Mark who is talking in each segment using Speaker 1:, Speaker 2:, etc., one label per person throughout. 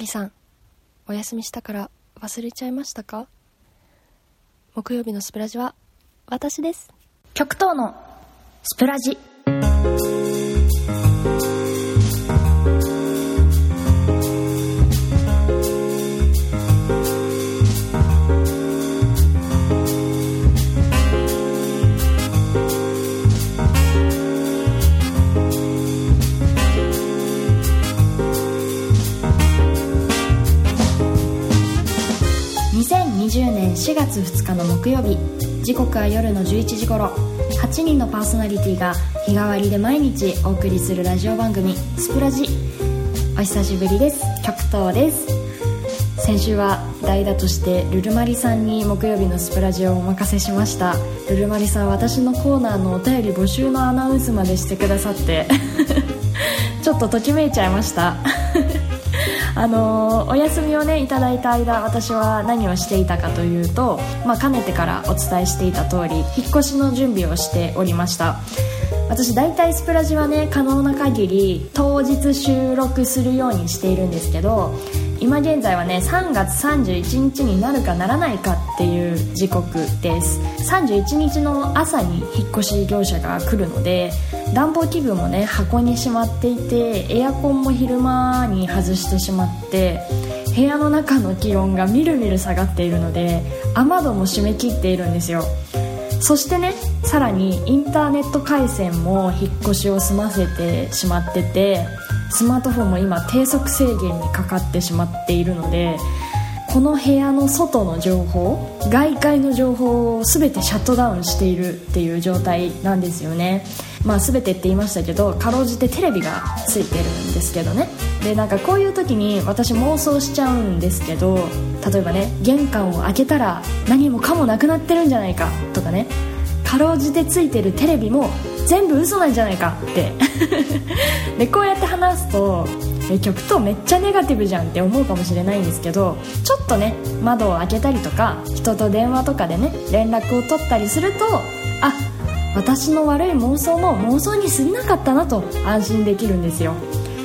Speaker 1: リさんお休みしたから忘れちゃいましたか？木曜日のスプラジは私です。
Speaker 2: 極東のスプラジ。4月2日の木曜日。時刻は夜の11時頃。8人のパーソナリティが日替わりで毎日お送りするラジオ番組「スプラジ」お久しぶりです。極東です。先週は代打としてルルマリさんに木曜日のスプラジオをお任せしました。ルルマリさん私のコーナーのお便り募集のアナウンスまでしてくださって。ちょっとときめいちゃいました。あのお休みをねいただいた間私は何をしていたかというと、まあ、かねてからお伝えしていた通り引っ越しの準備をしておりました。私大体スプラジはね可能な限り当日収録するようにしているんですけど今現在はね3月31日になるかならないかっていう時刻です。31日の朝に引っ越し業者が来るので暖房器具もね箱にしまっていてエアコンも昼間に外してしまって部屋の中の気温がみるみる下がっているので雨戸も閉め切っているんですよ。そしてねさらにインターネット回線も引っ越しを済ませてしまっててスマートフォンも今低速制限にかかってしまっているのでこの部屋の外の情報外界の情報を全てシャットダウンしているっていう状態なんですよね。まあ全てって言いましたけどかろうじてテレビがついてるんですけどね。でなんかこういう時に私妄想しちゃうんですけど例えばね玄関を開けたら何もかもなくなってるんじゃないかとかね。かろうじてついてるテレビも全部嘘なんじゃないかって。でこうやって話すとえ曲とめっちゃネガティブじゃんって思うかもしれないんですけどちょっとね窓を開けたりとか人と電話とかでね連絡を取ったりするとあ私の悪い妄想も妄想に過ぎなかったなと安心できるんですよ。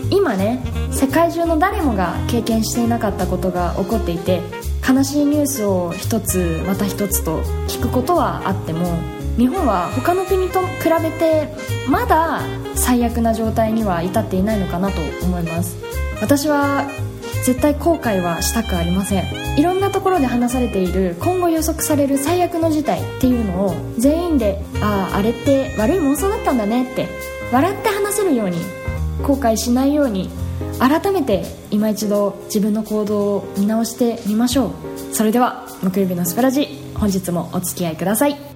Speaker 2: 今ね世界中の誰もが経験していなかったことが起こっていて悲しいニュースを一つまた一つと聞くことはあっても日本は他の国と比べてまだ最悪な状態には至っていないのかなと思います。私は絶対後悔はしたくありません。いろんなところで話されている今後予測される最悪の事態っていうのを全員であああれって悪い妄想だったんだねって笑って話せるように後悔しないように改めて今一度自分の行動を見直してみましょう。それでは木曜日のスプラジ本日もお付き合いください。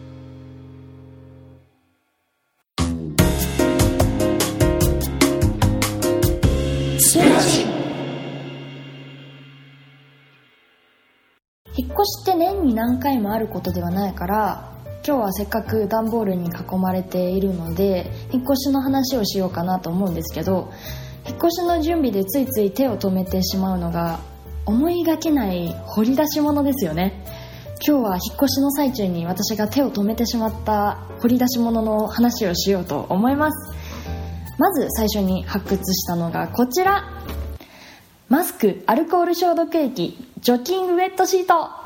Speaker 2: 越しって年に何回もあることではないから今日はせっかく段ボールに囲まれているので引っ越しの話をしようかなと思うんですけど引っ越しの準備でついつい手を止めてしまうのが思いがけない掘り出し物ですよね。今日は引っ越しの最中に私が手を止めてしまった掘り出し物の話をしようと思います。まず最初に発掘したのがこちら。マスクアルコール消毒液除菌ウェットシート。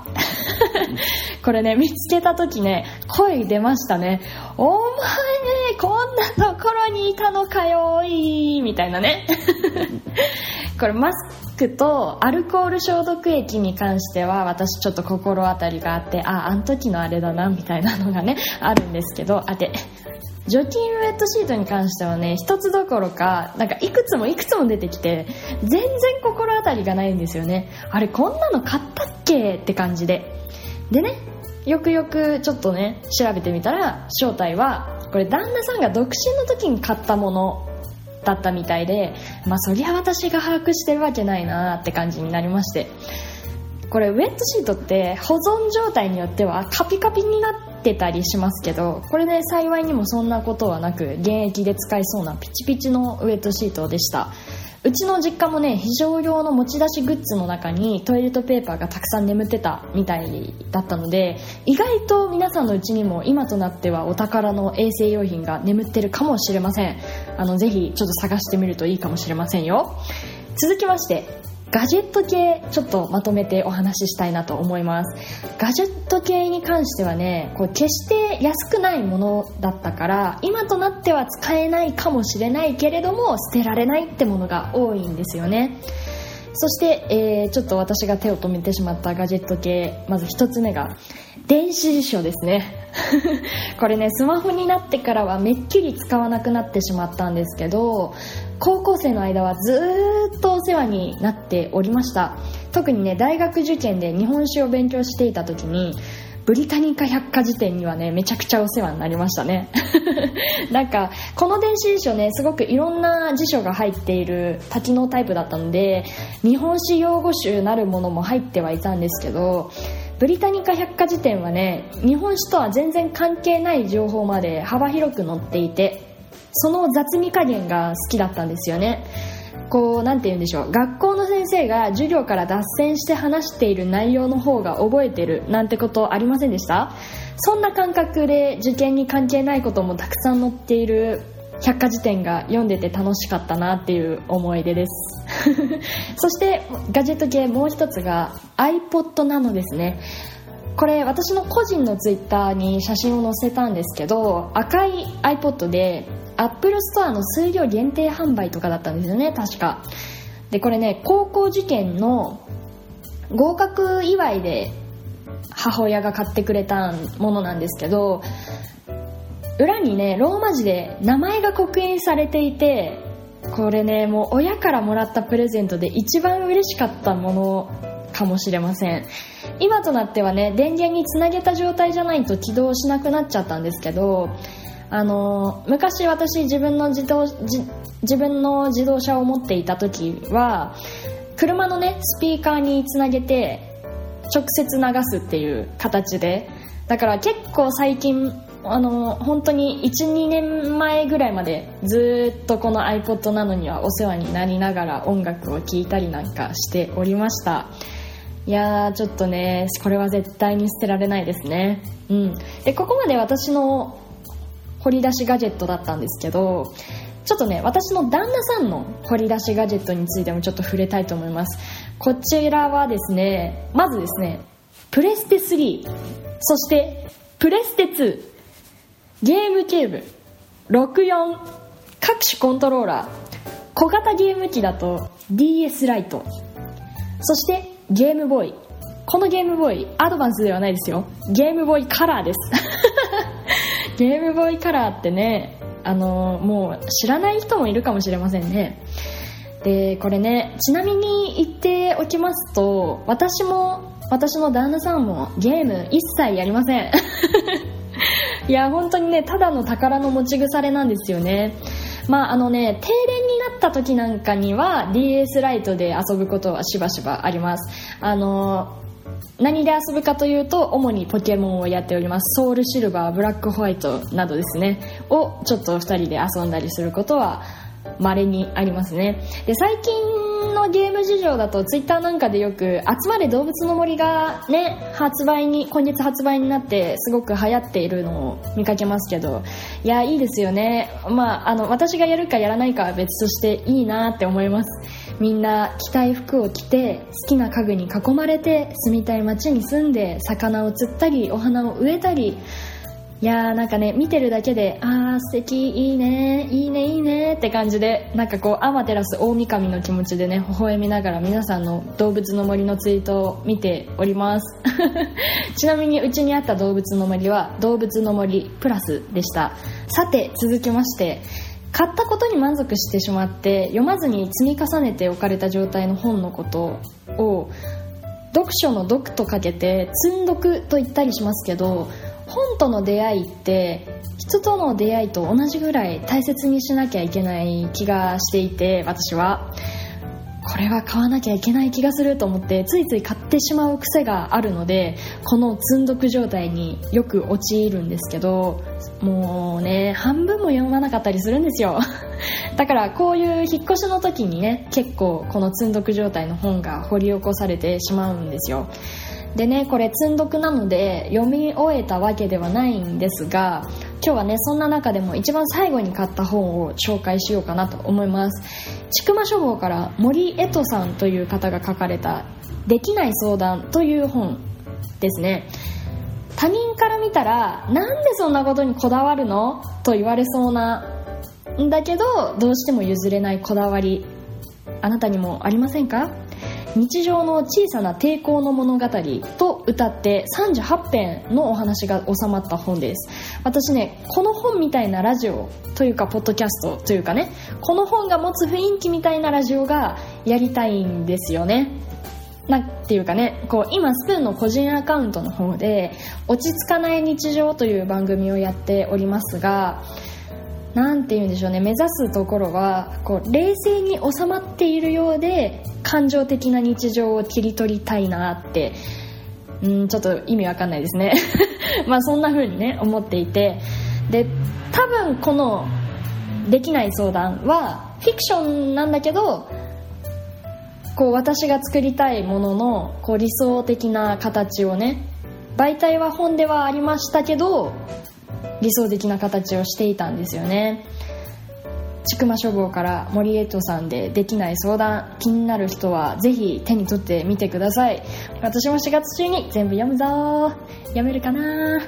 Speaker 2: これね見つけた時ね声出ましたね。お前こんなところにいたのかよいみたいなね。これマスクとアルコール消毒液に関しては私ちょっと心当たりがあってああん時のあれだなみたいなのがねあるんですけどあて除菌ウェットシートに関してはね一つどころかなんかいくつもいくつも出てきて全然心当たりがないんですよね。あれこんなの買ったっけ？って感じで。でねよくよくちょっとね調べてみたら正体はこれ旦那さんが独身の時に買ったものだったみたいでまあそりゃ私が把握してるわけないなって感じになりまして。これウェットシートって保存状態によってはカピカピになってたりしますけどこれで幸いにもそんなことはなく現役で使えそうなピチピチのウェットシートでした。うちの実家もね非常用の持ち出しグッズの中にトイレットペーパーがたくさん眠ってたみたいだったので意外と皆さんのうちにも今となってはお宝の衛生用品が眠ってるかもしれません。あのぜひちょっと探してみるといいかもしれませんよ。続きましてガジェット系ちょっとまとめてお話ししたいなと思います。ガジェット系に関してはねこう決して安くないものだったから今となっては使えないかもしれないけれども捨てられないってものが多いんですよね。そして、えー、ちょっと私が手を止めてしまったガジェット系まず1つ目が電子辞書ですね。これねスマホになってからはめっきり使わなくなってしまったんですけど高校生の間はずっとお世話になっておりました。特にね大学受験で日本史を勉強していた時にブリタニカ百科事典にはねめちゃくちゃお世話になりましたね。なんかこの電子辞書ねすごくいろんな辞書が入っている多機能タイプだったので日本史用語集なるものも入ってはいたんですけどブリタニカ百科事典はね日本史とは全然関係ない情報まで幅広く載っていてその雑味加減が好きだったんですよね。こう何て言うんでしょう。学校の先生が授業から脱線して話している内容の方が覚えてるなんてことありませんでした？そんな感覚で受験に関係ないこともたくさん載っている百科事典が読んでて楽しかったなっていう思い出です。そしてガジェット系もう一つが iPod なのですね。これ私の個人のツイッターに写真を載せたんですけど赤い iPod でアップルストアの数量限定販売とかだったんですよね確か。でこれね高校受験の合格祝いで母親が買ってくれたものなんですけど裏にねローマ字で名前が刻印されていてこれねもう親からもらったプレゼントで一番嬉しかったものかもしれません。今となってはね電源につなげた状態じゃないと起動しなくなっちゃったんですけどあの昔私自分の自動自分の自動車を持っていた時は車のねスピーカーにつなげて直接流すっていう形でだから結構最近あの本当に12年前ぐらいまでずっとこの iPod なのにはお世話になりながら音楽を聴いたりなんかしておりました。いやーちょっとねこれは絶対に捨てられないですね。うん。でここまで私の掘り出しガジェットだったんですけどちょっとね私の旦那さんの掘り出しガジェットについてもちょっと触れたいと思います。こちらはですねまずですねプレステ3そしてプレステ2ゲームキューブ。64各種コントローラー。小型ゲーム機だと DS ライト。そしてゲームボーイ。このゲームボーイアドバンスではないですよ。ゲームボーイカラーです。ゲームボーイカラーってねあのもう知らない人もいるかもしれませんね。でこれねちなみに言っておきますと私も私の旦那さんもゲーム一切やりません。いや本当にねただの宝の持ち腐れなんですよね。まああのね停電になった時なんかには DS ライトで遊ぶことはしばしばあります。あの何で遊ぶかというと主にポケモンをやっております。ソウルシルバーブラックホワイトなどですね。をちょっと2人で遊んだりすることは稀にありますね。で最近のゲーム事情だとツイッターなんかでよく「集まれ動物の森」がね発売に今月発売になってすごく流行っているのを見かけますけどいやいいですよね。まああの私がやるかやらないかは別としていいなって思います。みんな着たい服を着て好きな家具に囲まれて住みたい街に住んで魚を釣ったりお花を植えたりいやーなんかね見てるだけであー素敵いいねいいねいいねって感じでなんかこうアマテラス大神の気持ちでね微笑みながら皆さんの動物の森のツイートを見ております。ちなみにうちにあった動物の森は動物の森プラスでした。さて続きまして買ったことに満足してしまって読まずに積み重ねておかれた状態の本のことを読書の読とかけて積んどくと言ったりしますけど本との出会いって人との出会いと同じぐらい大切にしなきゃいけない気がしていて私は。これは買わなきゃいけない気がすると思ってついつい買ってしまう癖があるのでこの積んどく状態によく陥るんですけどもうね半分も読まなかったりするんですよ。だからこういう引っ越しの時にね結構この積んどく状態の本が掘り起こされてしまうんですよ。でねこれ積んどくなので読み終えたわけではないんですが今日はねそんな中でも一番最後に買った本を紹介しようかなと思います。千曲書房から森江戸さんという方が書かれた「できない相談」という本ですね。他人から見たらなんでそんなことにこだわるの？と言われそうなんだけどどうしても譲れないこだわりあなたにもありませんか？日常の小さな抵抗の物語と歌って38編のお話が収まった本です。私ねこの本みたいなラジオというかポッドキャストというかねこの本が持つ雰囲気みたいなラジオがやりたいんですよね。なんていうかねこう今スプーンの個人アカウントの方で「落ち着かない日常」という番組をやっておりますが何て言うんでしょうね。目指すところはこう冷静に収まっているようで感情的な日常を切り取りたいなってうんちょっと意味わかんないですね。まあそんな風にね思っていて。で多分この「できない相談」はフィクションなんだけどこう私が作りたいもののこう理想的な形をね媒体は本ではありましたけど理想的な形をしていたんですよね。千曲書房から森江戸さんでできない相談気になる人はぜひ手に取ってみてください。私も4月中に全部読むぞ。読めるかな。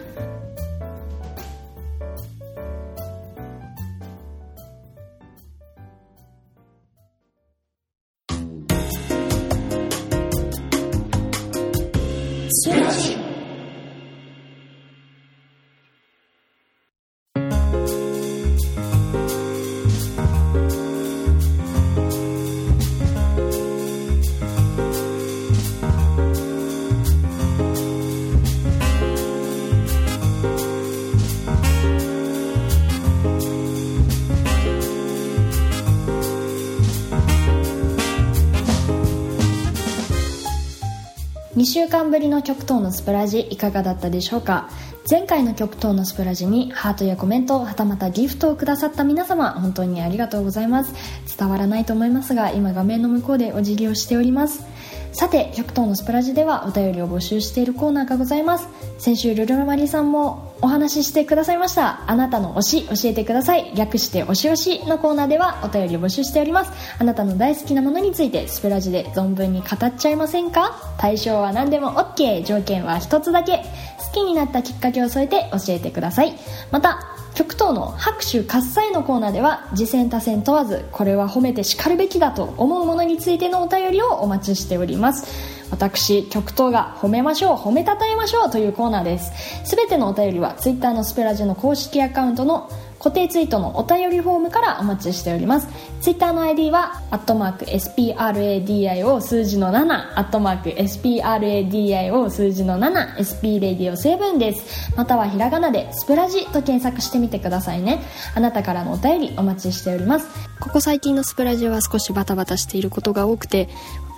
Speaker 2: 週間ぶりの極東のスプラジいかがだったでしょうか？前回の極東のスプラジにハートやコメントはたまたギフトをくださった皆様本当にありがとうございます。伝わらないと思いますが今画面の向こうでお辞儀をしております。さて極東のスプラジではお便りを募集しているコーナーがございます。先週ルルマリさんもお話ししてくださいました。あなたの推し教えてください。略して推し推しのコーナーではお便りを募集しております。あなたの大好きなものについてスプラジで存分に語っちゃいませんか？対象は何でも OK 条件は一つだけ。好きになったきっかけを添えて教えてください。また極東の拍手喝采のコーナーでは次戦多戦問わずこれは褒めてしかるべきだと思うものについてのお便りをお待ちしております。私極東が褒めましょう褒めたたえましょうというコーナーです。全てのお便りは Twitter のスペラジの公式アカウントの固定ツイートのお便りフォームからお待ちしております。ツイッターの ID はアットマーク SPRADIO 数字の7アットマーク SPRADIO 数字の 7SP レディオ7です。またはひらがなでスプラジと検索してみてくださいね。あなたからのお便りお待ちしております。
Speaker 1: ここ最近のスプラジは少しバタバタしていることが多くて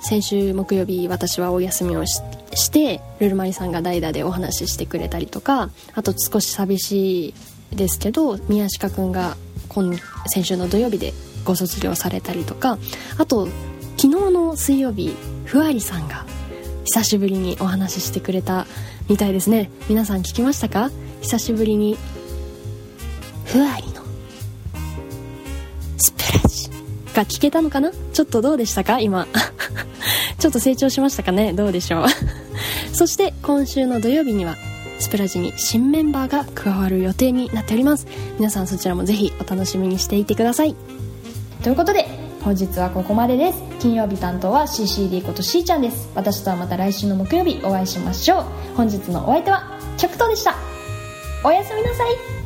Speaker 1: 先週木曜日私はお休みをしてルルマリさんが代打でお話ししてくれたりとかあと少し寂しいですけど宮下くんが今先週の土曜日でご卒業されたりとかあと昨日の水曜日ふわりさんが久しぶりにお話ししてくれたみたいですね。皆さん聞きましたか？久しぶりにふわりのスプラジが聞けたのかな？ちょっとどうでしたか？今。ちょっと成長しましたかね？どうでしょう？そして今週の土曜日にはスプラジに新メンバーが加わる予定になっております。皆さんそちらもぜひお楽しみにしていてください。
Speaker 2: ということで本日はここまでです。金曜日担当は CCD ことしーちゃんです。私とはまた来週の木曜日お会いしましょう。本日のお相手は極東でした。おやすみなさい。